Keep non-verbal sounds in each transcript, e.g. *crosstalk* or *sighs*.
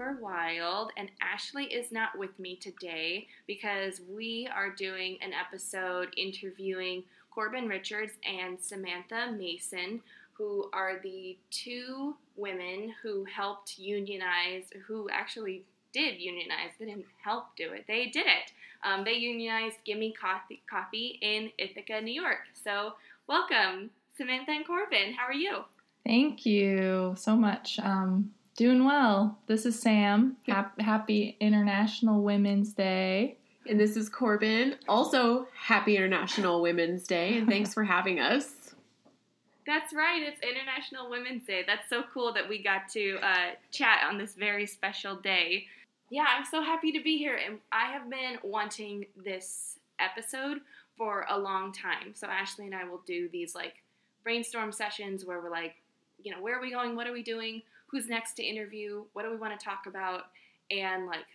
Super Wild, and Ashley is not with me today because we are doing an episode interviewing Corbin Richards and Samantha Mason, who are the two women who helped unionize, who actually did unionize. They didn't help do it, they did it. Um, they unionized Gimme Coffee, Coffee in Ithaca, New York. So, welcome, Samantha and Corbin. How are you? Thank you so much. Um, doing well. This is Sam. happy International Women's Day. And this is Corbin. Also, happy International Women's Day, and thanks for having us. *laughs* That's right. It's International Women's Day. That's so cool that we got to uh, chat on this very special day. Yeah, I'm so happy to be here, and I have been wanting this episode for a long time. So Ashley and I will do these like brainstorm sessions where we're like, you know, where are we going? What are we doing? Who's next to interview? What do we want to talk about? And like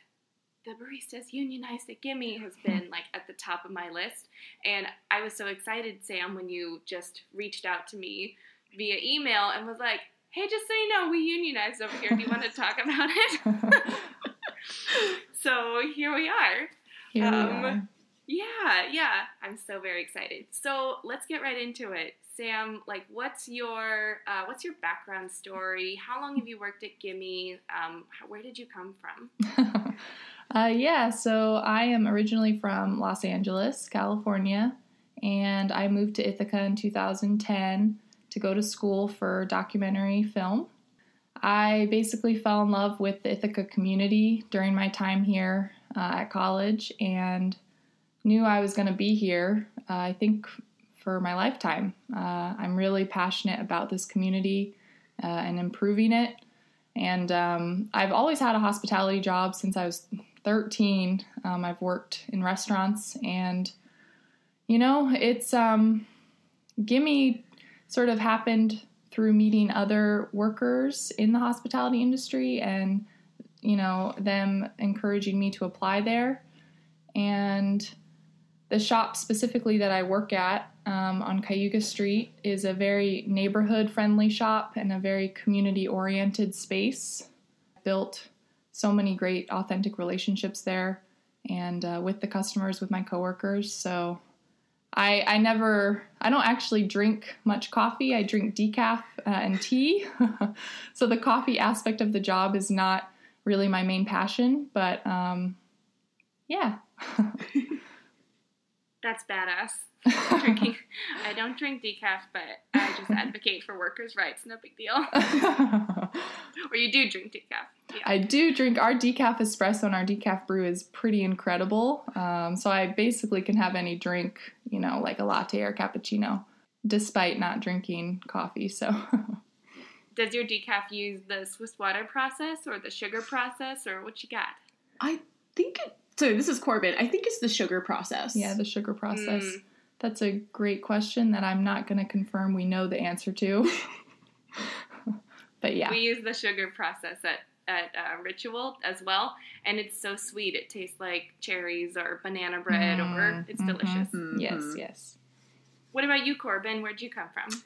the baristas unionized at Gimme has *laughs* been like at the top of my list. And I was so excited, Sam, when you just reached out to me via email and was like, hey, just so you know, we unionized over here. Do you want to talk about it? *laughs* *laughs* so here we are. Here um, we are. Yeah, yeah. I'm so very excited. So let's get right into it. Sam, like, what's your uh, what's your background story? How long have you worked at Gimme? Um, where did you come from? *laughs* uh, yeah, so I am originally from Los Angeles, California, and I moved to Ithaca in 2010 to go to school for documentary film. I basically fell in love with the Ithaca community during my time here uh, at college and knew I was going to be here. Uh, I think for my lifetime. Uh, I'm really passionate about this community uh, and improving it. And um, I've always had a hospitality job since I was 13. Um, I've worked in restaurants, and you know, it's um, Gimme sort of happened through meeting other workers in the hospitality industry and you know them encouraging me to apply there and the shop specifically that I work at um, on Cayuga Street is a very neighborhood friendly shop and a very community oriented space. Built so many great authentic relationships there and uh, with the customers, with my coworkers. So I, I never, I don't actually drink much coffee. I drink decaf uh, and tea. *laughs* so the coffee aspect of the job is not really my main passion, but um, yeah. *laughs* That's badass. *laughs* Drinking. I don't drink decaf, but I just *laughs* advocate for workers' rights. No big deal. *laughs* or you do drink decaf. Yeah. I do drink our decaf espresso and our decaf brew is pretty incredible. Um, so I basically can have any drink, you know, like a latte or cappuccino, despite not drinking coffee. So. Does your decaf use the Swiss water process or the sugar process or what you got? I think it so this is Corbin. I think it's the sugar process. Yeah, the sugar process. Mm. That's a great question that I'm not going to confirm we know the answer to. *laughs* but yeah. We use the sugar process at at uh, Ritual as well, and it's so sweet. It tastes like cherries or banana bread, mm, or it's mm-hmm, delicious. Mm-hmm. Yes, yes. What about you, Corbin? Where'd you come from?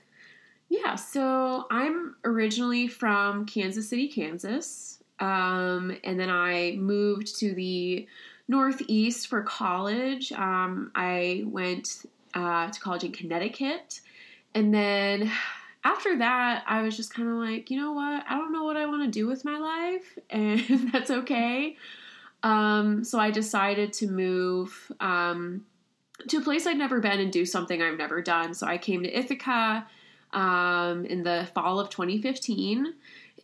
Yeah, so I'm originally from Kansas City, Kansas, um, and then I moved to the Northeast for college. Um, I went uh, to college in Connecticut. And then after that, I was just kind of like, you know what? I don't know what I want to do with my life, *laughs* and that's okay. Um, so I decided to move um, to a place I'd never been and do something I've never done. So I came to Ithaca um, in the fall of 2015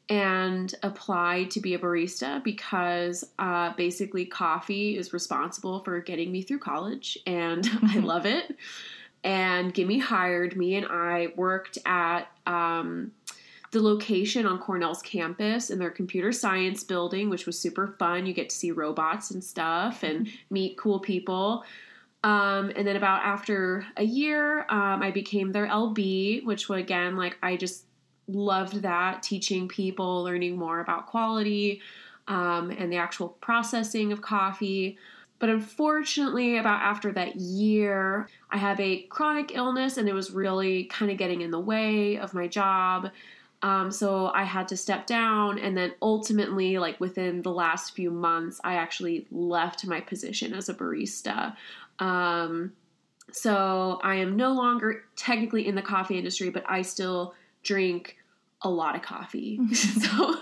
and applied to be a barista because uh, basically coffee is responsible for getting me through college and *laughs* I love it. And Gimme hired me, and I worked at um, the location on Cornell's campus in their computer science building, which was super fun. You get to see robots and stuff and meet cool people. Um, and then about after a year, um, I became their LB, which again, like I just loved that teaching people, learning more about quality um, and the actual processing of coffee. But unfortunately, about after that year, I have a chronic illness and it was really kind of getting in the way of my job. Um, so I had to step down, and then ultimately, like within the last few months, I actually left my position as a barista. Um, so I am no longer technically in the coffee industry, but I still drink a lot of coffee. *laughs* so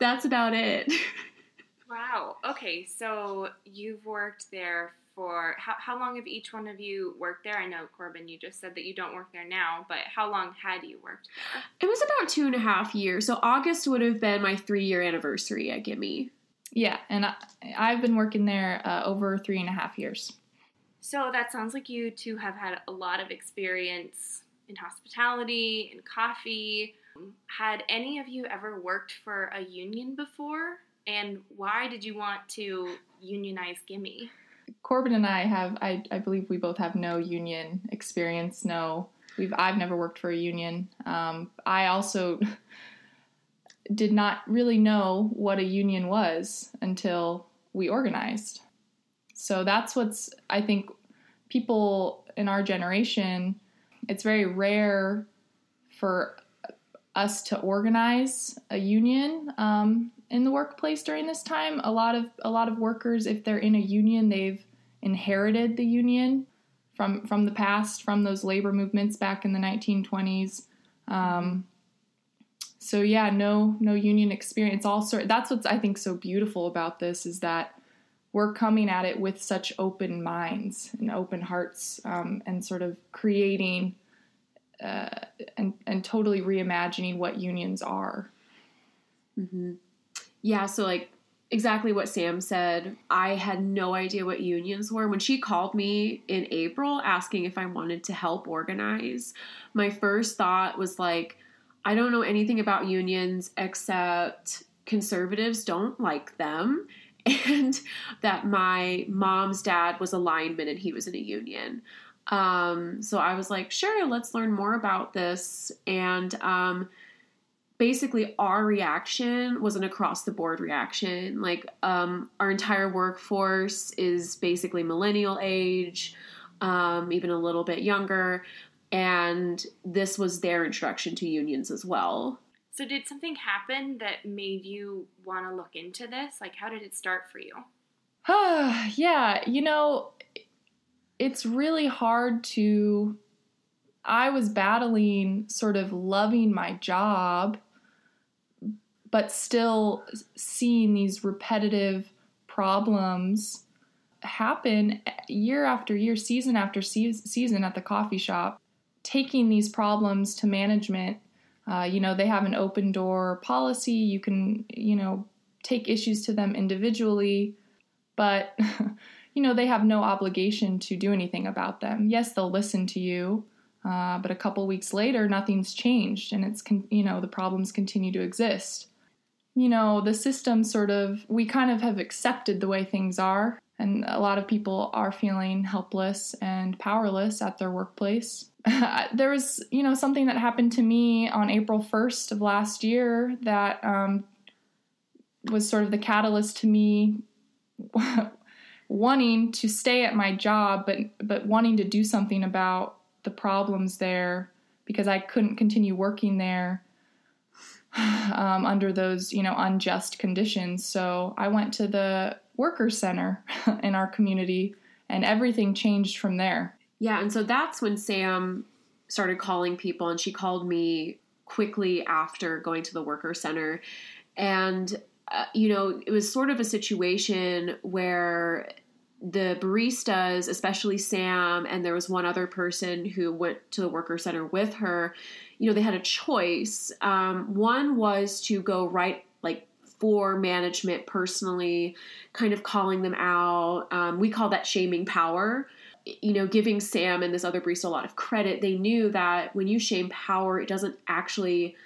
that's about it. Wow. Okay, so you've worked there for how, how long have each one of you worked there? I know Corbin, you just said that you don't work there now, but how long had you worked there? It was about two and a half years. So August would have been my three year anniversary at Gimme. Yeah, and I, I've been working there uh, over three and a half years. So that sounds like you two have had a lot of experience in hospitality, in coffee. Had any of you ever worked for a union before? And why did you want to unionize Gimme? Corbin and I have, I, I believe we both have no union experience. No, we've, I've never worked for a union. Um, I also *laughs* did not really know what a union was until we organized. So that's what's, I think, people in our generation, it's very rare for us to organize a union um, in the workplace during this time. A lot of a lot of workers, if they're in a union, they've inherited the union from from the past, from those labor movements back in the 1920s. Um, so yeah, no no union experience. All sort. That's what's I think so beautiful about this is that we're coming at it with such open minds and open hearts, um, and sort of creating uh, and and totally reimagining what unions are. Mm-hmm. Yeah, so like exactly what Sam said. I had no idea what unions were. When she called me in April asking if I wanted to help organize, my first thought was like, I don't know anything about unions except conservatives don't like them and *laughs* that my mom's dad was a lineman and he was in a union. Um, so I was like, sure, let's learn more about this. And um, basically, our reaction was an across the board reaction. Like, um, our entire workforce is basically millennial age, um, even a little bit younger. And this was their introduction to unions as well. So, did something happen that made you want to look into this? Like, how did it start for you? *sighs* yeah, you know, it's really hard to. I was battling sort of loving my job, but still seeing these repetitive problems happen year after year, season after season at the coffee shop. Taking these problems to management, uh, you know, they have an open door policy. You can, you know, take issues to them individually, but *laughs* you know, they have no obligation to do anything about them. Yes, they'll listen to you, uh, but a couple weeks later, nothing's changed, and it's con- you know the problems continue to exist. You know, the system sort of we kind of have accepted the way things are, and a lot of people are feeling helpless and powerless at their workplace. *laughs* there was, you know, something that happened to me on April 1st of last year that um, was sort of the catalyst to me *laughs* wanting to stay at my job, but but wanting to do something about the problems there because I couldn't continue working there *sighs* um, under those you know unjust conditions. So I went to the worker center *laughs* in our community, and everything changed from there. Yeah, and so that's when Sam started calling people, and she called me quickly after going to the worker center, and uh, you know, it was sort of a situation where the baristas, especially Sam, and there was one other person who went to the worker center with her, you know, they had a choice. Um, one was to go right, for management personally, kind of calling them out. Um, we call that shaming power. You know, giving Sam and this other barista a lot of credit. They knew that when you shame power, it doesn't actually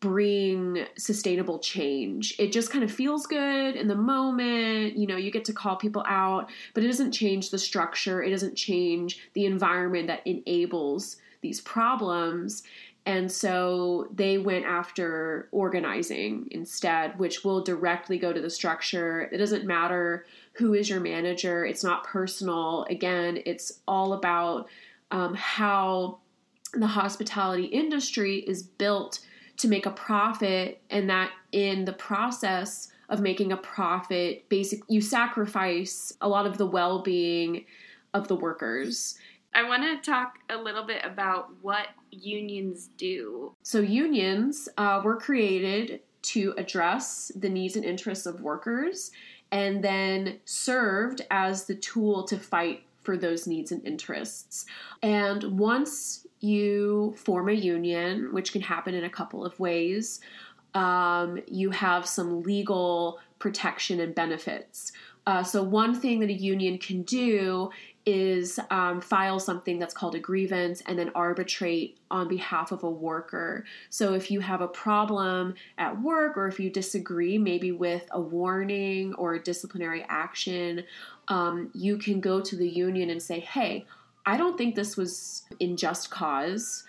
bring sustainable change. It just kind of feels good in the moment. You know, you get to call people out, but it doesn't change the structure, it doesn't change the environment that enables these problems. And so they went after organizing instead, which will directly go to the structure. It doesn't matter who is your manager, it's not personal. Again, it's all about um, how the hospitality industry is built to make a profit and that in the process of making a profit basic you sacrifice a lot of the well-being of the workers I want to talk a little bit about what unions do. so unions uh, were created to address the needs and interests of workers and then served as the tool to fight for those needs and interests and once you form a union which can happen in a couple of ways um, you have some legal protection and benefits. Uh, so, one thing that a union can do is um, file something that's called a grievance and then arbitrate on behalf of a worker. So, if you have a problem at work or if you disagree maybe with a warning or a disciplinary action, um, you can go to the union and say, hey, I don't think this was in just cause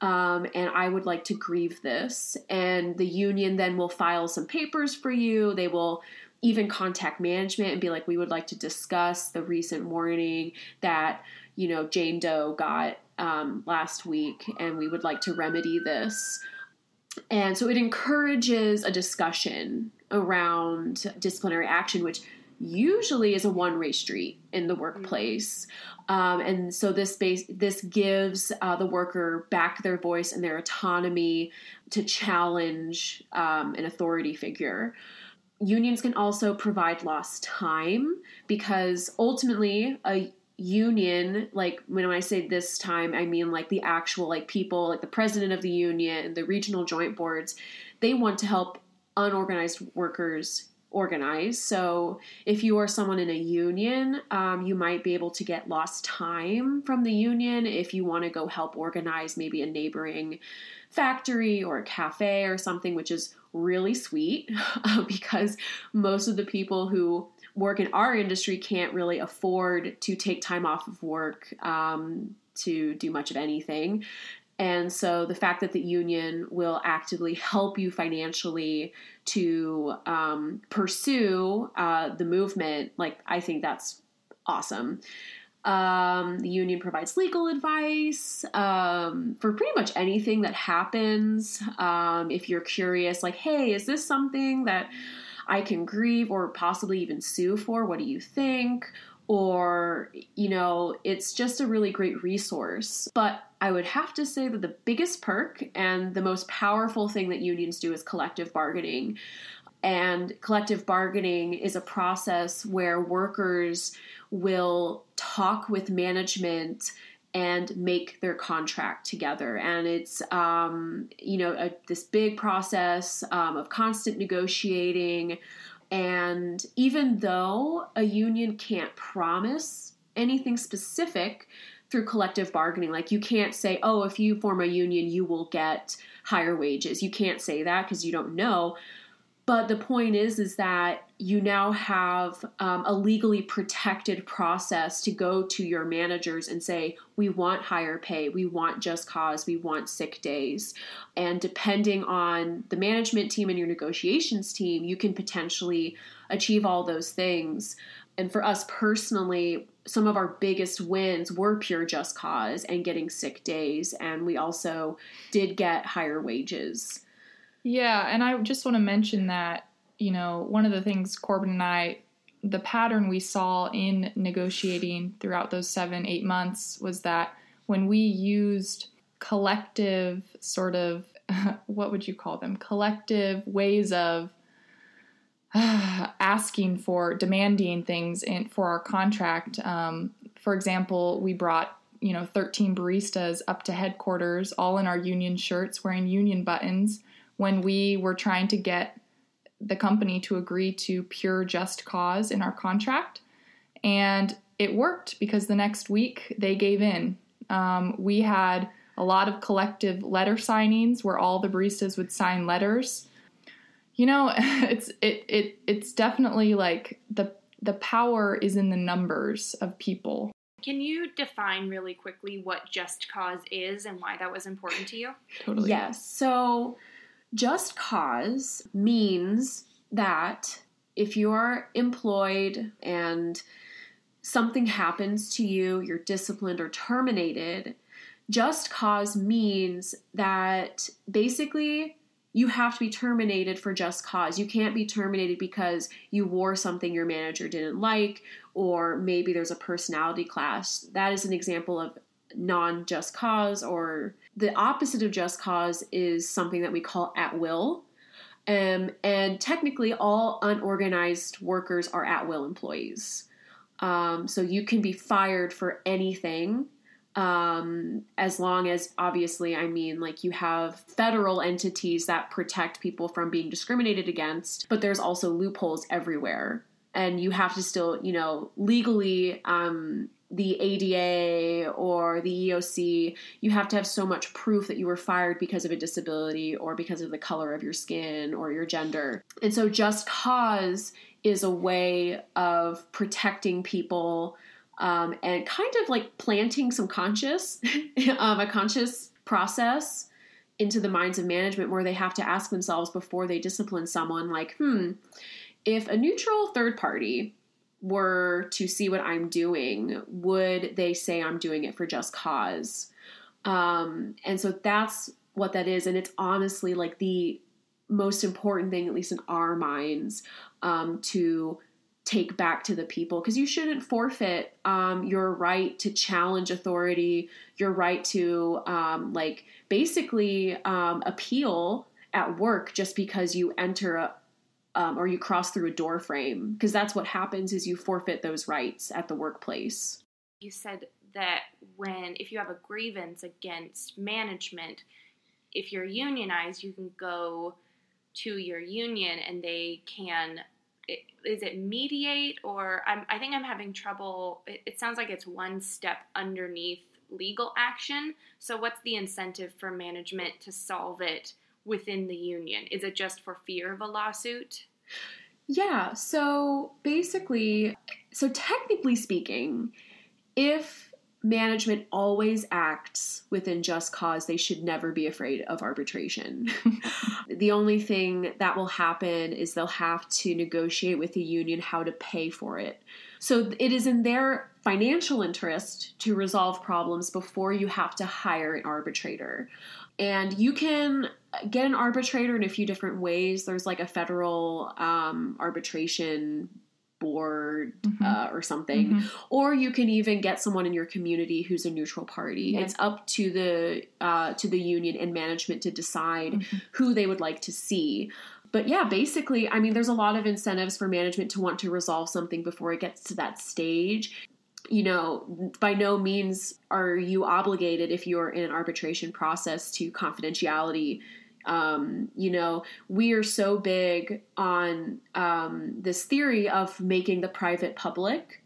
um, and I would like to grieve this. And the union then will file some papers for you. They will even contact management and be like, we would like to discuss the recent warning that, you know, Jane Doe got um, last week, and we would like to remedy this. And so it encourages a discussion around disciplinary action, which usually is a one-way street in the workplace. Um, and so this base this gives uh, the worker back their voice and their autonomy to challenge um, an authority figure. Unions can also provide lost time because ultimately a union like when i say this time i mean like the actual like people like the president of the union the regional joint boards they want to help unorganized workers organize. So, if you are someone in a union, um, you might be able to get lost time from the union if you want to go help organize maybe a neighboring factory or a cafe or something, which is really sweet *laughs* because most of the people who work in our industry can't really afford to take time off of work um, to do much of anything. And so the fact that the union will actively help you financially to um, pursue uh, the movement, like, I think that's awesome. Um, the union provides legal advice um, for pretty much anything that happens. Um, if you're curious, like, hey, is this something that I can grieve or possibly even sue for? What do you think? Or, you know, it's just a really great resource. But I would have to say that the biggest perk and the most powerful thing that unions do is collective bargaining. And collective bargaining is a process where workers will talk with management and make their contract together. And it's, um, you know, a, this big process um, of constant negotiating. And even though a union can't promise anything specific, through collective bargaining. Like you can't say, oh, if you form a union, you will get higher wages. You can't say that because you don't know. But the point is, is that you now have um, a legally protected process to go to your managers and say, we want higher pay, we want just cause, we want sick days. And depending on the management team and your negotiations team, you can potentially achieve all those things. And for us personally, some of our biggest wins were pure just cause and getting sick days. And we also did get higher wages. Yeah, and I just want to mention that, you know, one of the things Corbin and I, the pattern we saw in negotiating throughout those seven, eight months was that when we used collective sort of, *laughs* what would you call them? Collective ways of *sighs* asking for, demanding things in, for our contract. Um, for example, we brought you know 13 baristas up to headquarters, all in our union shirts, wearing union buttons, when we were trying to get the company to agree to pure just cause in our contract. And it worked because the next week they gave in. Um, we had a lot of collective letter signings where all the baristas would sign letters you know, *laughs* it's it it it's definitely like the the power is in the numbers of people. Can you define really quickly what just cause is and why that was important to you? Totally. Yes. So, just cause means that if you're employed and something happens to you, you're disciplined or terminated, just cause means that basically you have to be terminated for just cause. You can't be terminated because you wore something your manager didn't like, or maybe there's a personality clash. That is an example of non just cause, or the opposite of just cause is something that we call at will. Um, and technically, all unorganized workers are at will employees. Um, so you can be fired for anything um, as long as obviously i mean like you have federal entities that protect people from being discriminated against but there's also loopholes everywhere and you have to still you know legally um, the ada or the eoc you have to have so much proof that you were fired because of a disability or because of the color of your skin or your gender. And so just cause is a way of protecting people um, and kind of like planting some conscious, *laughs* um, a conscious process into the minds of management where they have to ask themselves before they discipline someone, like, hmm, if a neutral third party were to see what I'm doing, would they say I'm doing it for just cause? Um, and so that's what that is. And it's honestly like the most important thing, at least in our minds, um, to take back to the people because you shouldn't forfeit um, your right to challenge authority, your right to um, like basically um, appeal at work just because you enter a um, or you cross through a door frame because that's what happens is you forfeit those rights at the workplace. You said that when if you have a grievance against management, if you're unionized, you can go to your union and they can is it mediate or I'm, i think i'm having trouble it, it, sounds like it's one step underneath legal action so what's the incentive for management to solve it within the union is it just for fear of a lawsuit yeah so basically so technically speaking if management always acts within just cause. They should never be afraid of arbitration. *laughs* the only thing that will happen is they'll have to negotiate with the union how to pay for it. So it is in their financial interest to resolve problems before you have to hire an arbitrator. And you can get an arbitrator in a few different ways. There's like a federal um, arbitration board mm-hmm. uh, or something mm-hmm. or you can even get someone in your community who's a neutral party yeah. it's up to the uh, to the union and management to decide mm-hmm. who they would like to see but yeah basically i mean there's a lot of incentives for management to want to resolve something before it gets to that stage you know, by no means are you obligated if you're in an arbitration process to confidentiality um, you know, we are so big on um, this theory of making the private public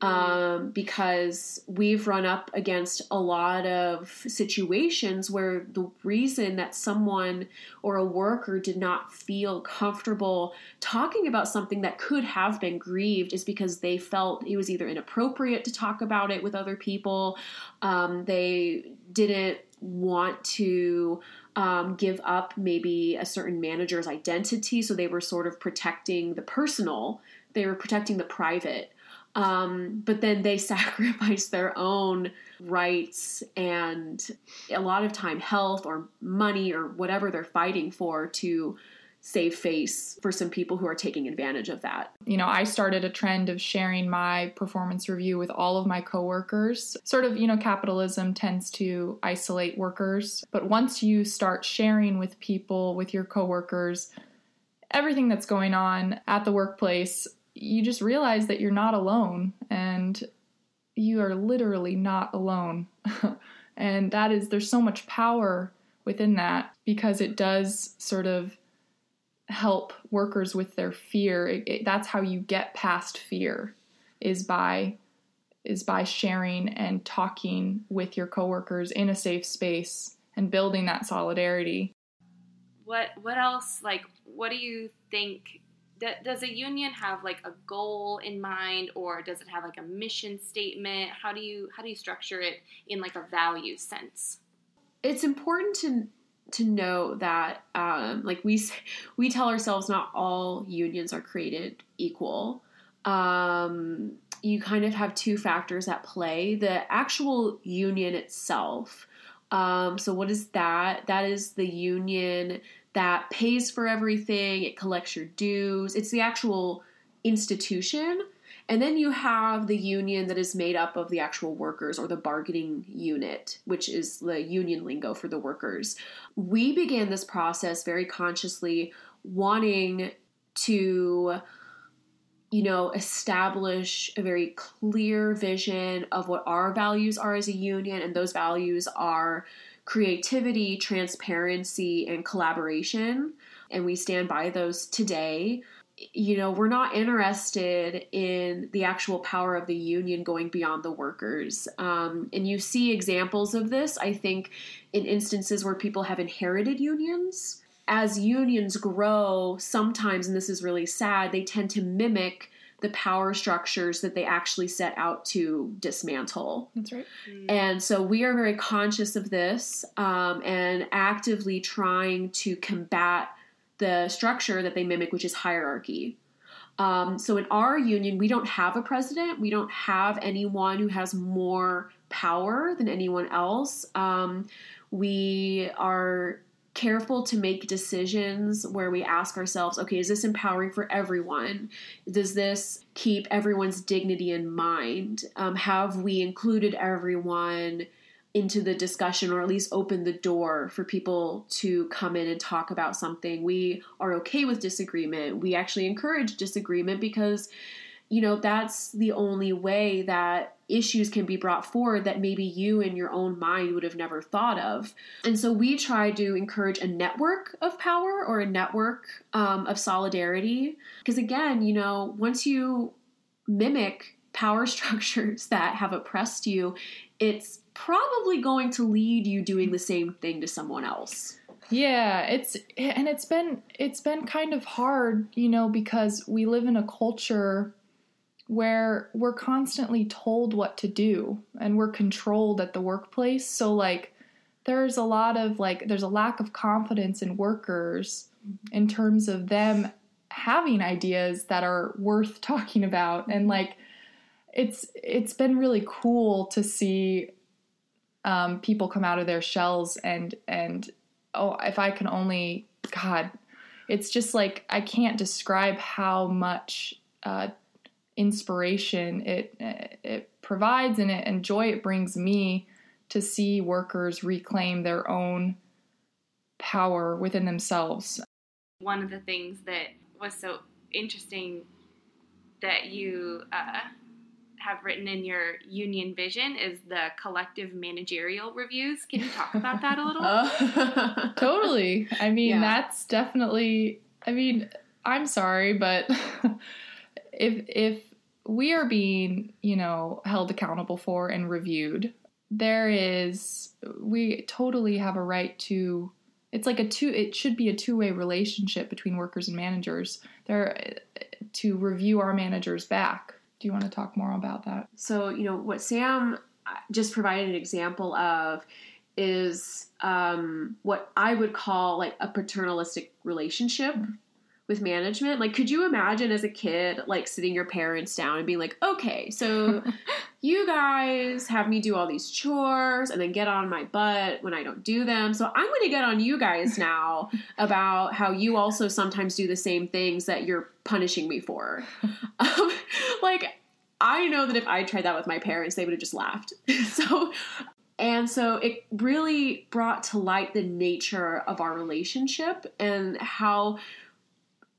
um, because we've run up against a lot of situations where the reason that someone or a worker did not feel comfortable talking about something that could have been grieved is because they felt it was either inappropriate to talk about it with other people, um, they didn't want to um, give up maybe a certain manager's identity. So they were sort of protecting the personal, they were protecting the private. Um, but then they *laughs* sacrifice their own rights and a lot of time health or money or whatever they're fighting for to save face for some people who are taking advantage of that. You know, I started a trend of sharing my performance review with all of my coworkers. Sort of, you know, capitalism tends to isolate workers, but once you start sharing with people, with your coworkers, everything that's going on at the workplace, you just realize that you're not alone and you are literally not alone. *laughs* and that is there's so much power within that because it does sort of help workers with their fear. It, it, that's how you get past fear is by is by sharing and talking with your coworkers in a safe space and building that solidarity. What what else like what do you think does a union have like a goal in mind or does it have like a mission statement? How do you how do you structure it in like a value sense? It's important to to know that um, like we we tell ourselves not all unions are created equal um, you kind of have two factors at play the actual union itself Um, so, what is that? That is the union that pays for everything, it collects your dues, it's the actual institution. And then you have the union that is made up of the actual workers or the bargaining unit, which is the union lingo for the workers. We began this process very consciously wanting to you know, establish a very clear vision of what our values are as a union, and those values are creativity, transparency, and collaboration. And we stand by those today. You know, we're not interested in the actual power of the union going beyond the workers. Um, and you see examples of this, I think, in instances where people have inherited unions as unions grow, sometimes, and this is really sad, they tend to mimic the power structures that they actually set out to dismantle. That's right. Mm. And so we are very conscious of this um, and actively trying to combat the structure that they mimic, which is hierarchy. Um, so in our union, we don't have a president. We don't have anyone who has more power than anyone else. Um, we are careful to make decisions where we ask ourselves, okay, is this empowering for everyone? Does this keep everyone's dignity in mind? Um, have we included everyone into the discussion or at least open the door for people to come in and talk about something? We are okay with disagreement. We actually encourage disagreement because you know, that's the only way that issues can be brought forward that maybe you in your own mind would have never thought of. And so we try to encourage a network of power or a network um, of solidarity. Because again, you know, once you mimic power *laughs* structures that have oppressed you, it's probably going to lead you doing the same thing to someone else. Yeah, it's and it's been it's been kind of hard, you know, because we live in a culture where we're constantly told what to do and we're controlled at the workplace. So, like, there's a lot of like, there's a lack of confidence in workers in terms of them having ideas that are worth *laughs* talking about. And like, it's it's been really cool to see um, people come out of their shells and and oh, if I can only God, it's just like I can't describe how much uh, inspiration it it provides and it and joy it brings me to see workers reclaim their own power within themselves. One of the things that was so interesting that you uh, have written in your union vision is the collective managerial reviews. Can you talk about that a little? Uh, *laughs* *laughs* totally. I mean, yeah. that's definitely. I mean, I'm sorry, but *laughs* if if we are being, you know, held accountable for and reviewed. There is, we totally have a right to. It's like a two. It should be a two-way relationship between workers and managers. There, to review our managers back. Do you want to talk more about that? So you know what Sam just provided an example of is um, what I would call like a paternalistic relationship. Mm-hmm with management. Like, could you imagine as a kid, like sitting your parents down and being like, okay, so *laughs* you guys have me do all these chores and then get on my butt when I don't do them. So I'm going to get on you guys *laughs* now about how you also sometimes do the same things that you're punishing me for. *laughs* Um, like, I know that if I tried that with my parents, they would have just laughed. *laughs* so and so it really brought to light the nature of our relationship and how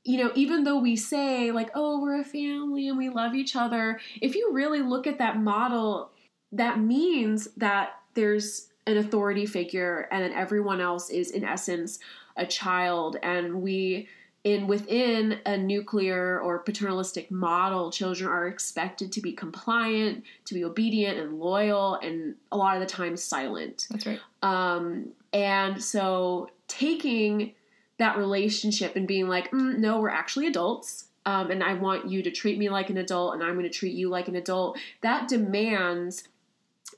you know, even though we say, like, oh, we're a family and we love each other, if you really look at that model, that means that there's an authority figure and then everyone else is, in essence, a child. And we, in within a nuclear or paternalistic model, children are expected to be compliant, to be obedient and loyal, and a lot of the time silent. That's right. Um, and so taking that relationship and being like, mm, no, we're actually adults. Um, and I want you to treat me like an adult, and I'm going to treat you like an adult. That demands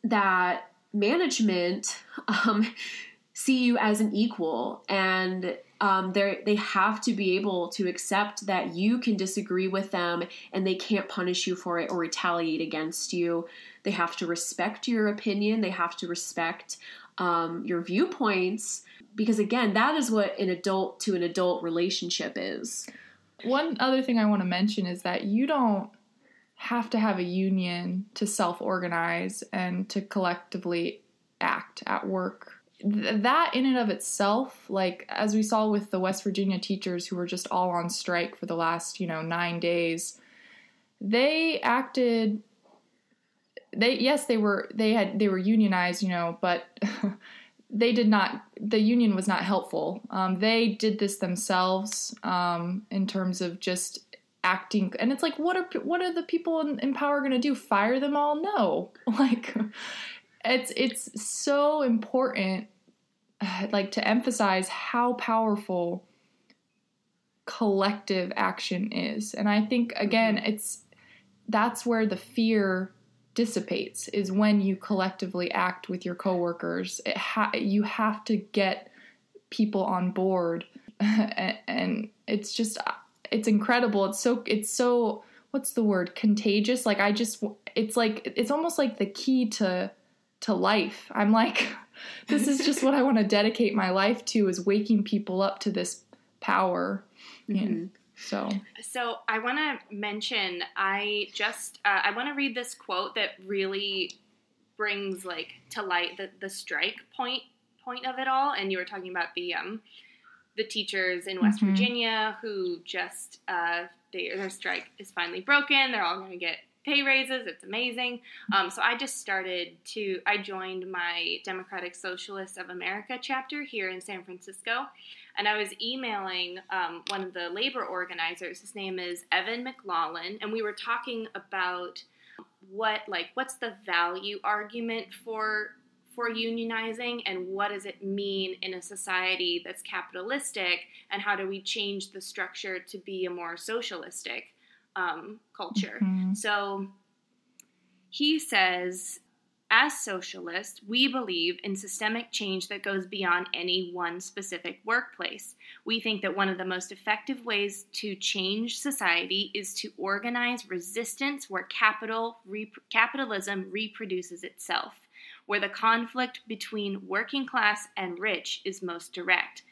that management um, *laughs* see you as an equal, and um, they have to be able to accept that you can disagree with them, and they can't punish you for it or retaliate against you. They have to respect your opinion. They have to respect um, your viewpoints because again that is what an adult to an adult relationship is One other thing I want to mention is that you don't have to have a union to self organize and to collectively act at work. Th- that, in and of itself, like as we saw with the West Virginia teachers who were just all on strike for the last, you know, nine days, they acted. They yes, they were they had they were unionized, you know, but *laughs* they did not the union was not helpful. Um, they did this themselves um, in terms of just acting and it's like what are what are the people in, in power going to do? Fire them all? No. *laughs* Like it's it's so important *sighs* like to emphasize how powerful collective action is. And i think again it's that's where the fear dissipates is when you collectively act with your coworkers. It ha- you have to get people on board, *laughs* and it's just it's incredible. It's so it's so what's the word contagious. Like I just it's like it's almost like the key to to life. I'm like *laughs* this is just what I want to *laughs* dedicate my life to is waking people up to this power. Mm-hmm. So, so I want to mention. I just uh, I want to read this quote that really brings like to light the, the strike point point of it all. And you were talking about the um the teachers in West mm-hmm. Virginia who just uh, they, their strike is finally broken. They're all going to get pay raises. It's amazing. Um, so I just started to, I joined my Democratic Socialists of America chapter here in San Francisco. And I was emailing um, one of the labor organizers. His name is Evan McLaughlin. And we were talking about what, like, what's the value argument for for unionizing and what does it mean in a society that's capitalistic and how do we change the structure to be a more socialistic um, culture. Mm-hmm. So he says, as socialists, we believe in systemic change that goes beyond any one specific workplace. We think that one of the most effective ways to change society is to organize resistance where capital rep- capitalism reproduces itself, where the conflict between working class and rich is most direct,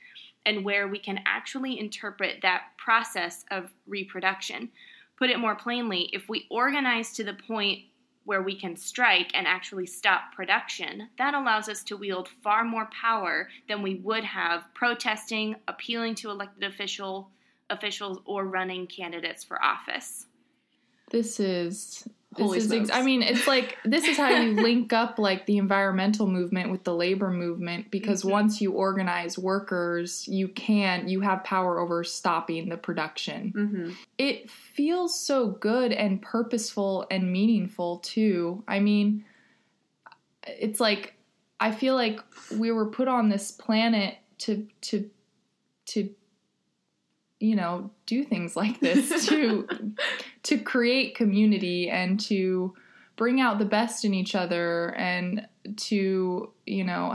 and where we can actually interpret that process of reproduction. Put it more plainly, if we organize to the point where we can strike and actually stop production, that allows us to wield far more power than we would have protesting, appealing to elected official officials or running candidates for office. This is Holy this is ex- I mean, it's like this is how you *laughs* link up like the environmental movement with the labor movement because mm-hmm. once you organize workers, you can you have power over stopping the production. Mm-hmm. It feels so good and purposeful and meaningful too. I mean, it's like I feel like we were put on this planet to to to you know do things like this *laughs* to to create community and to bring out the best in each other and to you know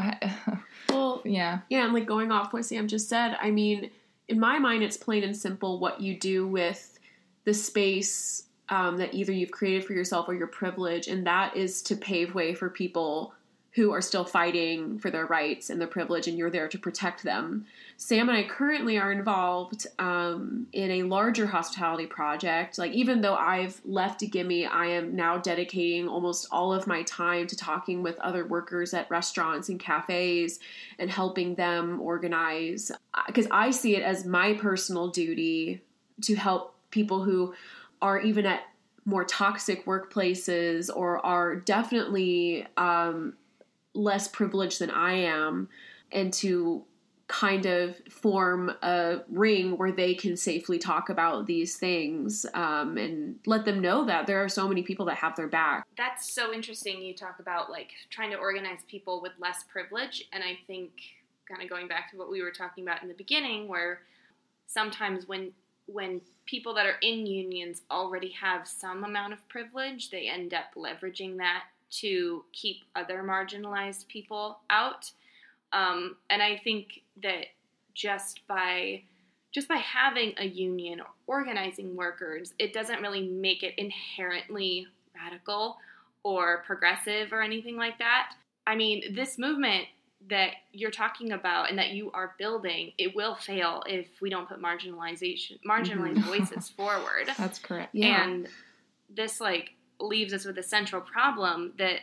*laughs* well yeah. yeah and like going off what sam just said i mean in my mind it's plain and simple what you do with the space um, that either you've created for yourself or your privilege and that is to pave way for people who are still fighting for their rights and their privilege, and you're there to protect them. Sam and I currently are involved um, in a larger hospitality project. Like, even though I've left Gimme, I am now dedicating almost all of my time to talking with other workers at restaurants and cafes and helping them organize. Because I see it as my personal duty to help people who are even at more toxic workplaces or are definitely um, less privileged than I am and to kind of form a ring where they can safely talk about these things um, and let them know that there are so many people that have their back. That's so interesting. You talk about like trying to organize people with less privilege, and I think kind of going back to what we were talking about in the beginning, where sometimes when when people that are in unions already have some amount of privilege, they end up leveraging that to keep other marginalized people out. Um, and I think that just by just by having a union or organizing workers, it doesn't really make it inherently radical or progressive or anything like that. I mean, this movement that you're talking about and that you are building, it will fail if we don't put marginalization, marginalized Mhm. voices forward. *laughs* That's correct. Yeah. And this like leaves us with a central problem that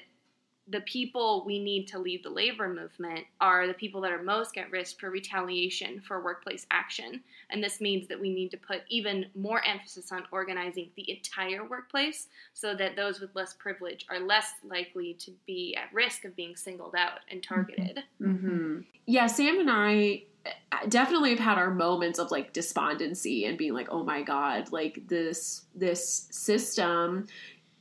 the people we need to lead the labor movement are the people that are most at risk for retaliation for workplace action. And this means that we need to put even more emphasis on organizing the entire workplace so that those with less privilege are less likely to be at risk of being singled out and targeted. hmm Yeah, Sam and I uh, definitely have had our moments of like despondency and being like, oh my god, like this this system,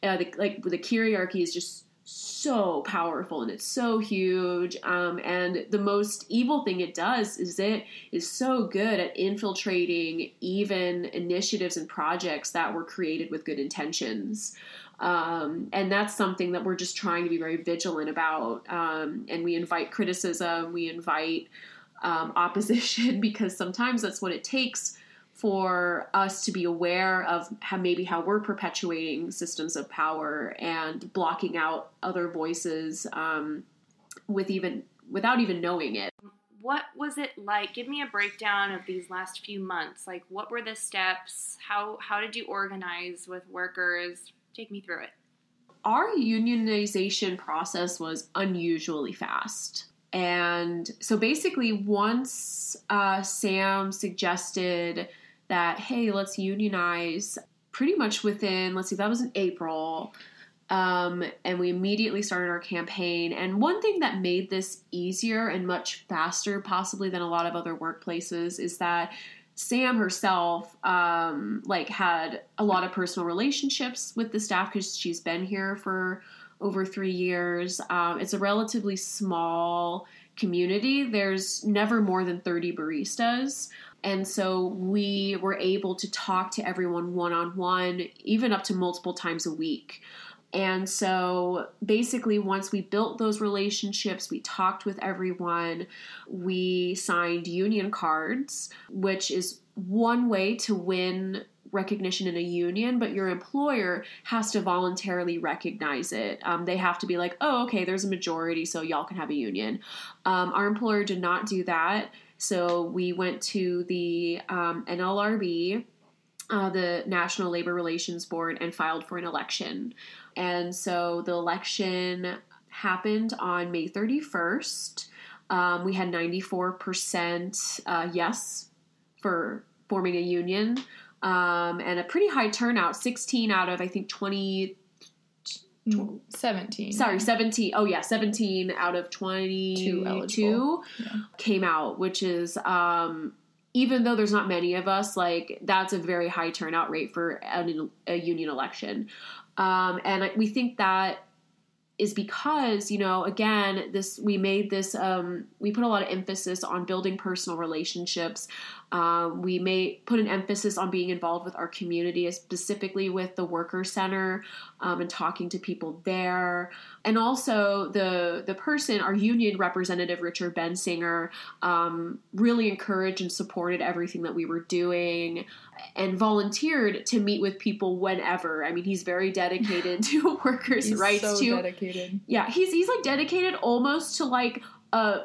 uh, the, like the hierarchy is just so powerful and it's so huge. Um, and the most evil thing it does is it is so good at infiltrating even initiatives and projects that were created with good intentions. Um, and that's something that we're just trying to be very vigilant about. Um, and we invite criticism, we invite um, opposition *laughs* because sometimes that's what it takes for us to be aware of how maybe how we're perpetuating systems of power and blocking out other voices um, with even without even knowing it. What was it like? Give me a breakdown of these last few months. Like what were the steps? How how did you organize with workers? Take me through it. our unionization process was unusually fast. And so basically, once uh, Sam suggested that, hey, let's unionize, pretty much within, let's see, that was in April. Um, and we immediately started our campaign. And one thing that made this easier and much faster, possibly than a lot of other workplaces, is that Sam herself, um, like, had a lot of personal relationships with the staff because she's been here for over three years. Um, it's a relatively small community. There's never more than 30 baristas. And so we were able to talk to everyone one on one, even up to multiple times a week. And so basically, once we built those relationships, we talked with everyone, we signed union cards, which is one way to win recognition in a union, but your employer has to voluntarily recognize it. Um, they have to be like, oh, okay, there's a majority, so y'all can have a union. Um, our employer did not do that. So we went to the um, NLRB, uh, the National Labor Relations Board, and filed for an election. And so the election happened on May 31st. Um, we had 94% uh, yes for forming a union um, and a pretty high turnout 16 out of, I think, 20. Mm, 17. Sorry, 17. Oh, yeah, 17 out of 22 eligible. Yeah. came out, which is, um, even though there's not many of us, like, that's a very high turnout rate for an, a union election. Um, and I- we think that is because you know again this we made this um, we put a lot of emphasis on building personal relationships um, we may put an emphasis on being involved with our community specifically with the worker center um, and talking to people there. And also the the person our union representative richard bensinger um, really encouraged and supported everything that we were doing and volunteered to meet with people whenever. I mean he's very dedicated *laughs* to workers He's rights so to dedicated. yeah, he's he's like dedicated almost to like a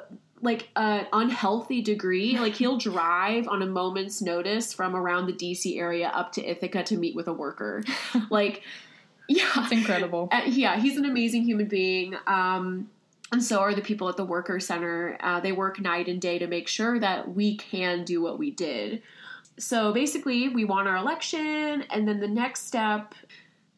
like an unhealthy degree. Like he'll *laughs* drive on a moment's notice from around the DC area up to Ithaca to meet with a worker. *laughs* like, yeah, It's incredible. uh, yeah, he's an amazing human being. Um, and so are the people at the Worker Center. Uh, they work night and day to make sure that we can do what we did. So basically, we won our election, and then the next step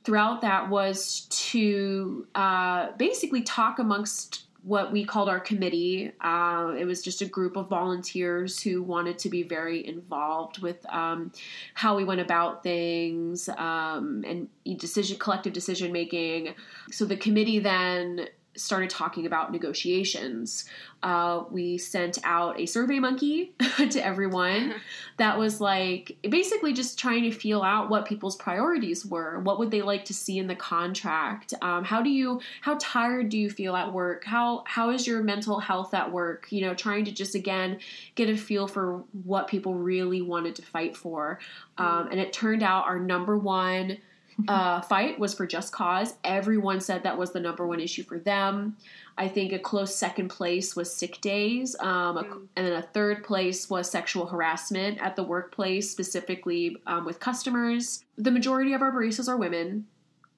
throughout that was to uh, basically talk amongst what we called our committee. Uh, it was just a group of volunteers who wanted to be very involved with um, how we went about things um, and decision collective decision making. So the committee then started talking about negotiations. Uh, we sent out a survey monkey *laughs* to everyone *laughs* that was like basically just trying to feel out what people's priorities were. What would they like to see in the contract? Um, how do you how tired do you feel at work? How how is your mental health at work? You know, trying to just again get a feel for what people really wanted to fight for. Um, and it turned out our number one *laughs* uh, fight was for just cause. Everyone said that was the number one issue for them. I think a close second place was sick days, um, a, Mm. and then a third place was sexual harassment at the workplace, specifically um, with customers. The majority of our baristas are women,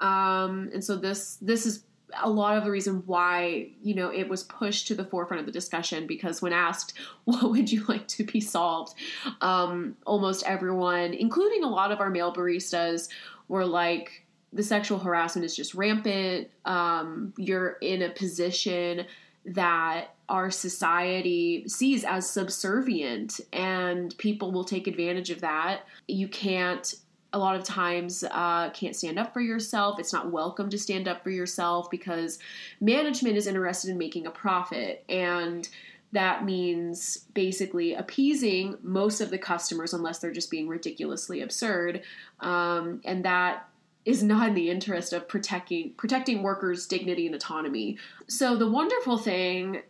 um, and so this this is a lot of the reason why you know it was pushed to the forefront of the discussion because when asked *laughs* what would you like to be solved um, almost everyone including a lot of our male baristas were like the sexual harassment is just rampant um, you're in a position that our society sees as subservient and people will take advantage of that you can't a lot of times uh, can't stand up for yourself. It's not welcome to stand up for yourself because management is interested in making a profit. And that means basically appeasing most of the customers unless they're just being ridiculously absurd. Um, and that is not in the interest of protecting protecting workers' dignity and autonomy. So the wonderful thing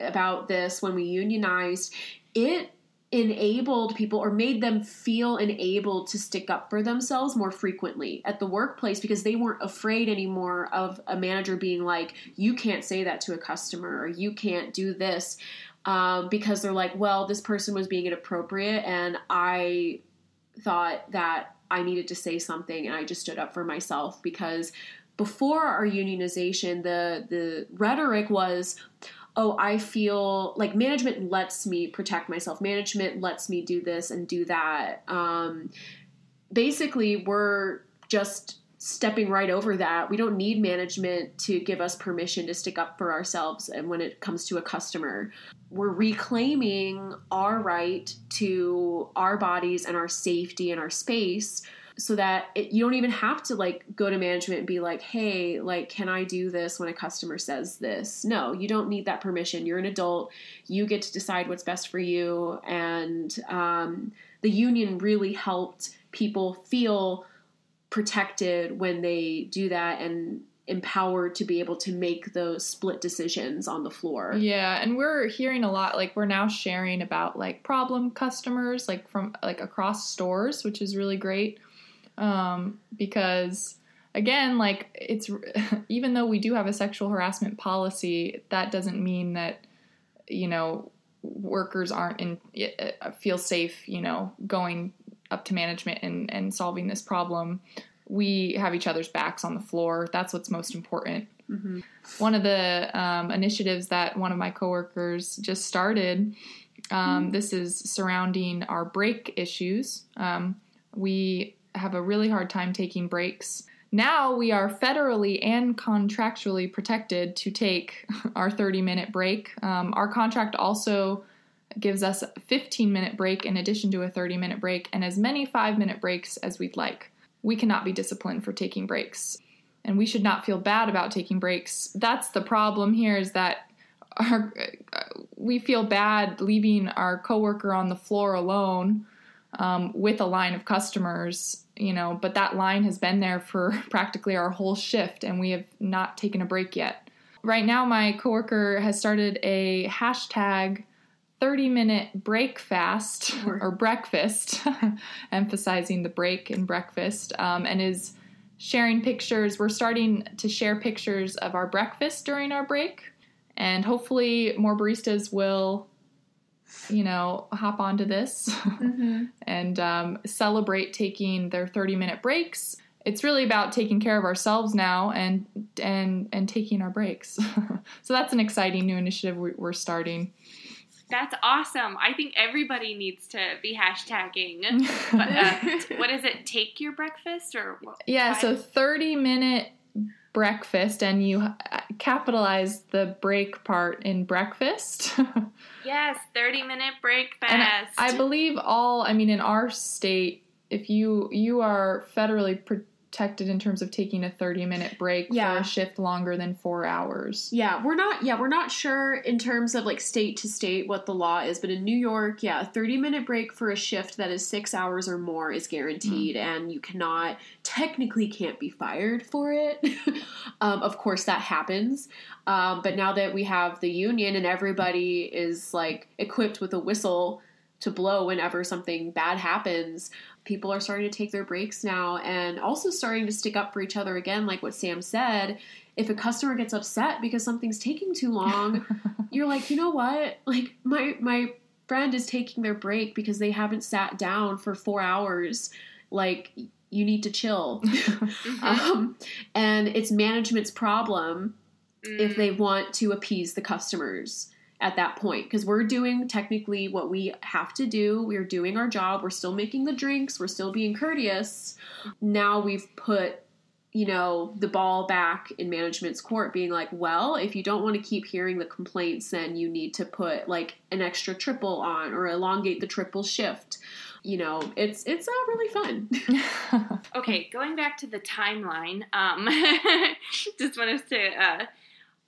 about this when we unionized, it enabled people or made them feel enabled to stick up for themselves more frequently at the workplace because they weren't afraid anymore of a manager being like, you can't say that to a customer or you can't do this. Um, because they're like, well, this person was being inappropriate and I thought that I needed to say something and I just stood up for myself because before our unionization, the the rhetoric was, oh, I feel like management lets me protect myself. Management lets me do this and do that. Um, basically, we're just stepping right over that. We don't need management to give us permission to stick up for ourselves. And when it comes to a customer, we're reclaiming our right to our bodies and our safety and our space so that it, you don't even have to like go to management and be like hey like can i do this when a customer says this? No you don't need that permission. You're an adult. You get to decide what's best for you. And um, the union really helped people feel protected when they do that and empowered to be able to make those split decisions on the floor. Yeah, and we're hearing a lot like we're now sharing about like problem customers like from like across stores, which is really great. Um because again, like it's *laughs* even though we do have a sexual harassment policy, that doesn't mean that you know workers aren't in uh, feel safe, you know, going up to management and and solving this problem. We have each other's backs on the floor. That's what's most important hmm one of the um, initiatives that one of my coworkers just started. Um, This is surrounding our break issues. Um, we have a really hard time taking breaks. Now we are federally and contractually protected to take *laughs* our 30 minute break. Um, our contract also gives us a 15 minute break in addition to a 30 minute break and as many five minute breaks as we'd like. We cannot be disciplined for taking breaks and we should not feel bad about taking breaks. That's the problem here is that our, we feel bad leaving our coworker on the floor alone um, with a line of customers, you know, but that line has been there for *laughs* practically our whole shift and we have not taken a break yet. Right now, my coworker has started a hashtag 30 minute break fast Or- or breakfast, *laughs* emphasizing the break and breakfast, um, and is sharing pictures. We're starting to share pictures of our breakfast during our break, and hopefully, more baristas will, you know, hop onto this *laughs* Mm-hmm. and um, celebrate taking their 30 minute breaks. It's really about taking care of ourselves now and and and taking our breaks. *laughs* so that's an exciting new initiative we- we're starting. That's awesome. I think everybody needs to be hashtagging. *laughs* But, uh, what is it? Take your breakfast or what? Yeah, so 30 minute breakfast, and you uh, capitalize the break part in breakfast. *laughs* yes, thirty minute break and I. I believe all, I mean, in our state, if you you are federally protected in terms of taking a 30 minute break Yeah. for a shift longer than four hours. Yeah, we're not. Yeah, we're not sure in terms of like state to state what the law is, but in New York, yeah, a thirty minute break for a shift that is six hours or more is guaranteed, and you cannot technically can't be fired for it. *laughs* um, of course, that happens. Um, but now that we have the union and everybody is like equipped with a whistle to blow whenever something bad happens. People are starting to take their breaks now and also starting to stick up for each other again, like what Sam said. If a customer gets upset because something's taking too long, *laughs* you're like, you know what? Like my my friend is taking their break because they haven't sat down for four hours. Like you need to chill. *laughs* Mhm. um, and it's management's problem if Mm. they want to appease the customers at that point because we're doing technically what we have to do. We're doing our job. We're still making the drinks. We're still being courteous. Now we've put you know the ball back in management's court being like well if you don't want to keep hearing the complaints then you need to put like an extra triple on or elongate the triple shift. You know it's it's uh, really fun. *laughs* *laughs* Okay, going back to the timeline, um, *laughs* just want us to, uh,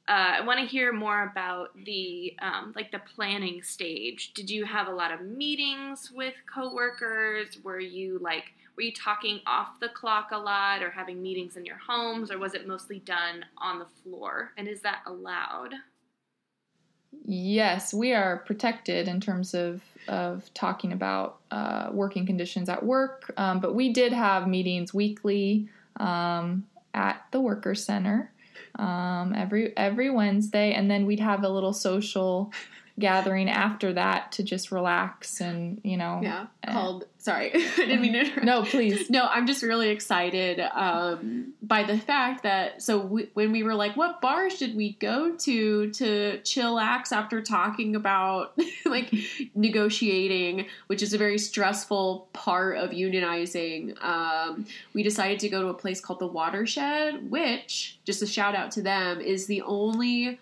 uh, I want to hear more about the, um, like the planning stage. Did you have a lot of meetings with coworkers? Were you like, were you talking off the clock a lot or having meetings in your homes or was it mostly done on the floor? And is that allowed? Yes, we are protected in terms of of talking about uh, working conditions at work, um, but we did have meetings weekly um, at the worker center um, every every Wednesday, and then we'd have a little social gathering after that to just relax and you know. yeah Uh, called sorry *laughs* i didn't mean to interrupt. No, please. *laughs* No, I'm just really excited um, by the fact that so we, when we were like, what bar should we go to to chillax after talking about *laughs* like negotiating, which is a very stressful part of unionizing. Um, we decided to go to a place called the Watershed, which just a shout out to them is the only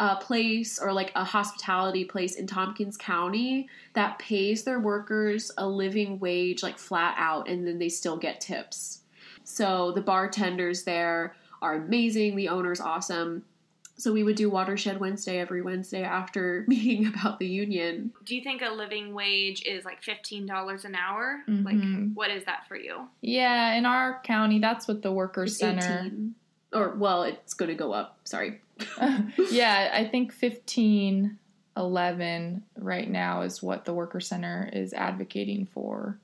a place or like a hospitality place in Tompkins County that pays their workers a living wage like flat out and then they still get tips. So the bartenders there are amazing, the owner's awesome. So we would do Watershed Wednesday every Wednesday after *laughs* meeting about the union. Do you think a living wage is like $15 an hour? Mhm. Like, what is that for you? Yeah, in our county, that's what the worker It's center. 18. Or well, it's going to go up. Sorry. *laughs* yeah, I think fifteen eleven right now is what the worker center is advocating for.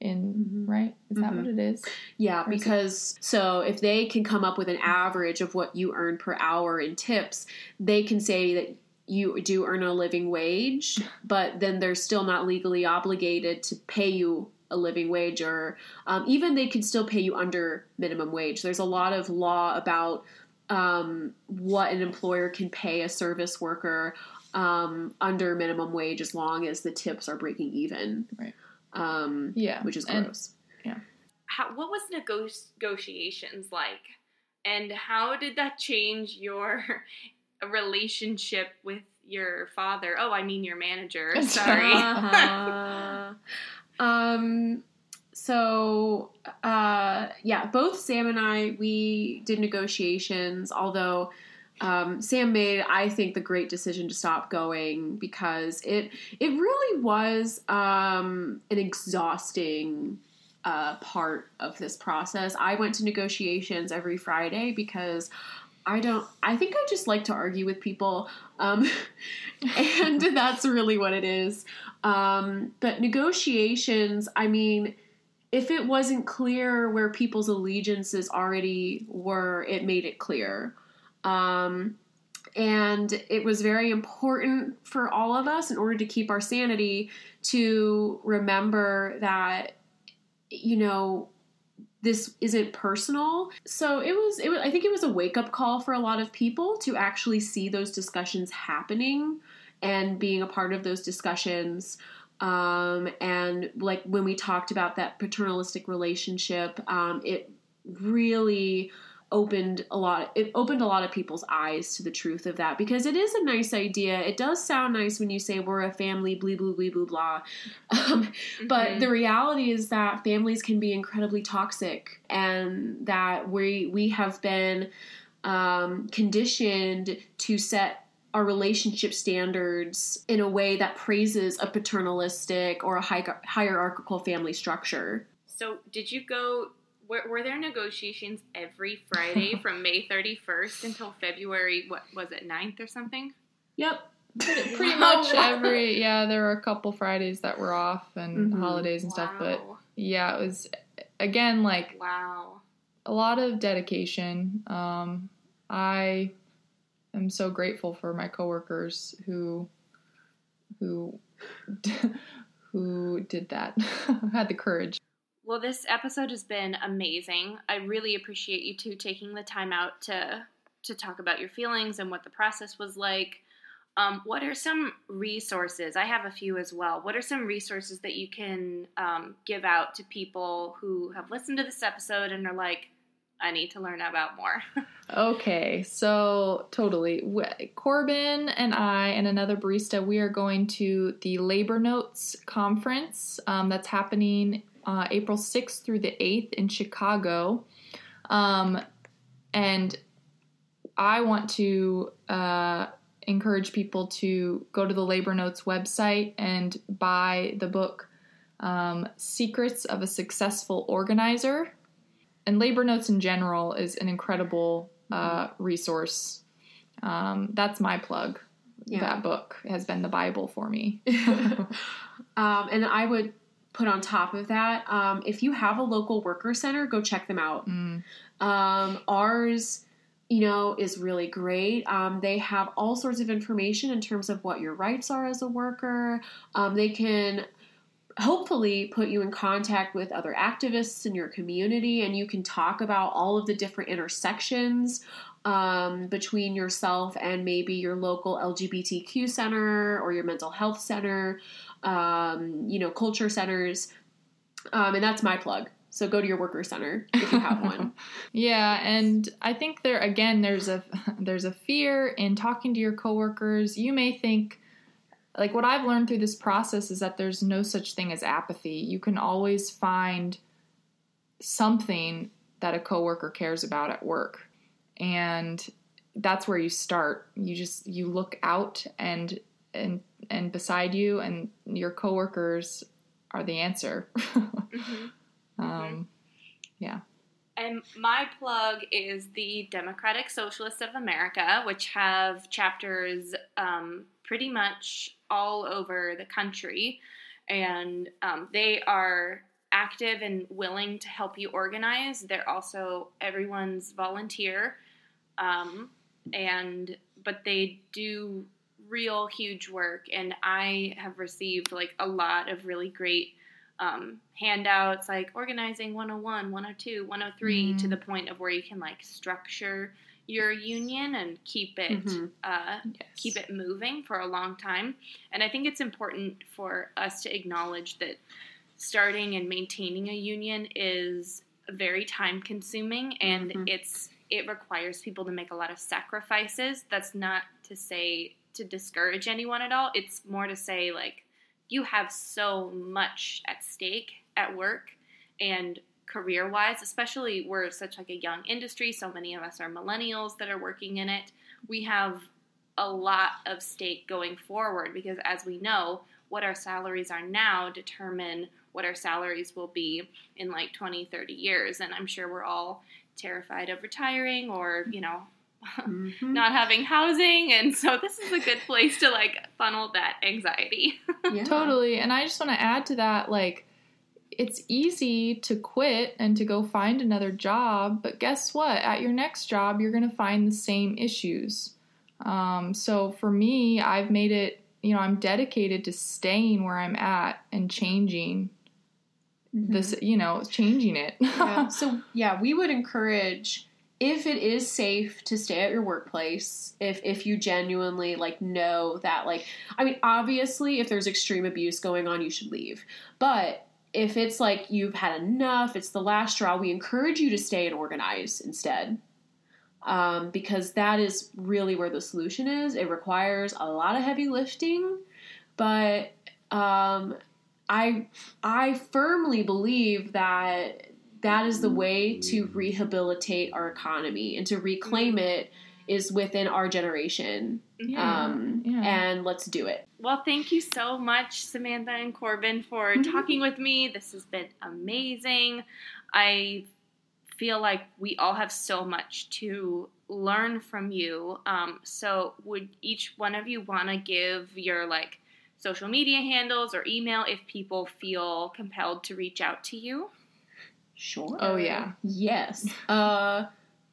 In Mhm. right, is that Mhm. what it is? Yeah, Or it- because so if they can come up with an average of what you earn per hour in tips, they can say that you do earn a living wage, *laughs* but then they're still not legally obligated to pay you a living wage, or um, even they could still pay you under minimum wage. There's a lot of law about um, what an employer can pay a service worker um, under minimum wage as long as the tips are breaking even. Right. Um, Yeah, which is and- gross. how, what was nego- negotiations like and how did that change your *laughs* relationship with your father oh i mean your manager *laughs* sorry Uh-huh. *laughs* um so uh yeah both sam and i we did negotiations although um, Sam made, I think, the great decision to stop going because it it really was um, an exhausting uh, part of this process. I went to negotiations every Friday because I don't. I think I just like to argue with people, um, *laughs* and that's really what it is. Um, but negotiations, I mean, if it wasn't clear where people's allegiances already were, it made it clear. Um, and it was very important for all of us in order to keep our sanity to remember that, you know, this isn't personal. So it was, it was, I think it was a wake up call for a lot of people to actually see those discussions happening and being a part of those discussions. Um, and like when we talked about that paternalistic relationship, um, it really opened a lot it opened a lot of people's eyes to the truth of that because it is a nice idea it does sound nice when you say we're a family blee blee blee blee blah *laughs* um, but Mhm. the reality is that families can be incredibly toxic and that we we have been um, conditioned to set our relationship standards in a way that praises a paternalistic or a hierarchical family structure so did you go were, were there negotiations every friday *laughs* from may 31st until february what was it 9th or something yep pretty, *laughs* pretty Wow. much every *laughs* yeah. There were a couple Fridays that were off and Mhm. holidays and stuff, but yeah, it was again like wow. a lot of dedication. Um, I am so grateful for my coworkers who who *laughs* who did that, *laughs* had the courage. Well, this episode has been amazing. I really appreciate you two taking the time out to to talk about your feelings and what the process was like. Um, what are some resources? I have a few as well. What are some resources that you can um, give out to people who have listened to this episode and are like, I need to learn about more? Okay, so totally. Corbin and I and another barista, we are going to the Labor Notes conference um, that's happening uh, April 6th through the 8th in Chicago. Um, and I want to uh, encourage people to go to the Labor Notes website and buy the book um, Secrets of a Successful Organizer. And Labor Notes in general is an incredible uh, resource. Um, that's my plug. Yeah. That book has been the Bible for me. *laughs* *laughs* um, and I would put on top of that, um, if you have a local worker center, go check them out. Mm. Um, ours, you know, is really great. Um, they have all sorts of information in terms of what your rights are as a worker. Um, they can hopefully put you in contact with other activists in your community and you can talk about all of the different intersections um, between yourself and maybe your local lgbtq center or your mental health center um, you know culture centers. Um, and that's my plug. So go to your worker center if you have one. *laughs* Yeah, and I think there again there's a *laughs* there's a fear in talking to your coworkers. You may think like what I've learned through this process is that there's no such thing as apathy. You can always find something that a coworker cares about at work. And that's where you start. You just you look out and and and beside you and your coworkers are the answer. *laughs* Mhm. um yeah. And my plug is the Democratic Socialists of America, which have chapters um, pretty much all over the country. And um, they are active and willing to help you organize. They're also everyone's volunteer. Um, and but they do real huge work and I have received like a lot of really great um, handouts like organizing 101, 102, 103 to Mhm. the point of where you can like structure your union and keep it Mhm. uh, yes. keep it moving for a long time. And I think it's important for us to acknowledge that starting and maintaining a union is very time consuming and Mhm. it's it requires people to make a lot of sacrifices. That's not to say to discourage anyone at all. It's more to say like you have so much at stake at work and career wise, especially we're such like a young industry, so many of us are millennials that are working in it. We have a lot of stake going forward because as we know, what our salaries are now determine what our salaries will be in like 20, 30 years. And I'm sure we're all terrified of retiring or, you know, Mhm. not having housing. And so this is a good place to like funnel that anxiety. *laughs* Yeah. Totally. And I just want to add to that like, it's easy to quit and to go find another job, but guess what? At your next job, you're going to find the same issues. Um, so for me, I've made it, you know, I'm dedicated to staying where I'm at and changing Mhm. this, you know, changing it. yeah. *laughs* So yeah, we would encourage if it is safe to stay at your workplace, if if you genuinely like know that like I mean obviously if there's extreme abuse going on you should leave. But if it's like you've had enough, it's the last straw, we encourage you to stay and organize instead. Um, because that is really where the solution is. It requires a lot of heavy lifting, but um, I I firmly believe that that is the way to rehabilitate our economy and to reclaim it is within our generation. Yeah, Um, yeah. And let's do it. Well, thank you so much, Samantha and Corbin, for talking with me. This has been amazing. I feel like we all have so much to learn from you. Um, so, would each one of you want to give your like social media handles or email if people feel compelled to reach out to you? Sure. Oh, yeah. Yes. Uh,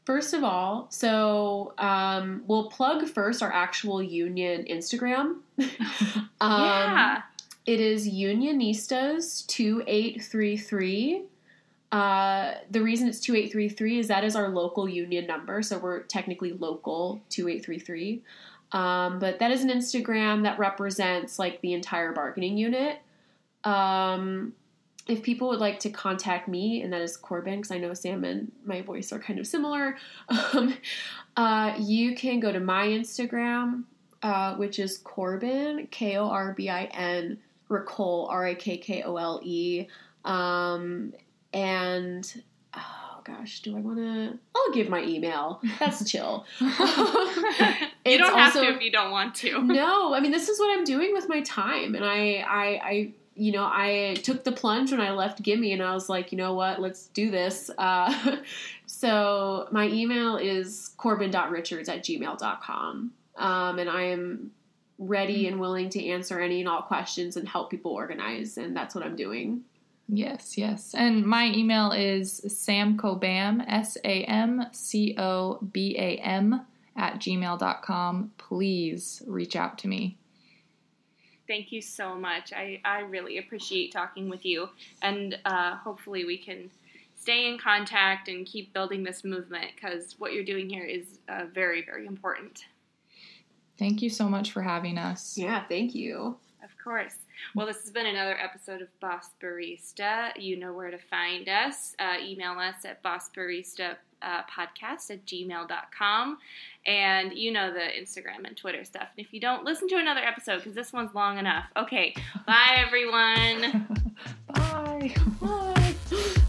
first of all, so um, we'll plug first our actual union Instagram. *laughs* um, yeah. It is Unionistas two eight three three. Uh, the reason it's 2833 is that is our local union number, so we're technically local 2833. Um, but that is an Instagram that represents like the entire bargaining unit. Um, if people would like to contact me, and that is Corbin, because I know Sam and my voice are kind of similar, *laughs* um, uh, you can go to my Instagram, uh, which is Corbin, K O R B I N, Rakkole, R A K K O L E. Um, and oh gosh, do I want to? I'll give my email. That's *laughs* chill. you don't have also- to if you don't want to. no, I mean this is what I'm doing with my time, and I, I, I, you know, I took the plunge when I left Gimme, and I was like, you know what, let's do this. *laughs* Uh, so my email is corbin.richards at gmail.com, um, and I am ready and willing to answer any and all questions and help people organize, and that's what I'm doing. Yes, yes. And my email is samcobam, S A M C O B A M, at gmail.com. Please reach out to me. Thank you so much. I, I really appreciate talking with you, and uh, hopefully we can stay in contact and keep building this movement because what you're doing here is uh, very, very important. Thank you so much for having us. Yeah, thank you. Of course. Well, this has been another episode of Boss Barista. You know where to find us. Uh, email us at bossbarista uh, podcast at gmail.com. And you know the Instagram and Twitter stuff. And if you don't, listen to another episode because this one's long enough. Okay. Bye, everyone. *laughs* Bye. Bye. *laughs*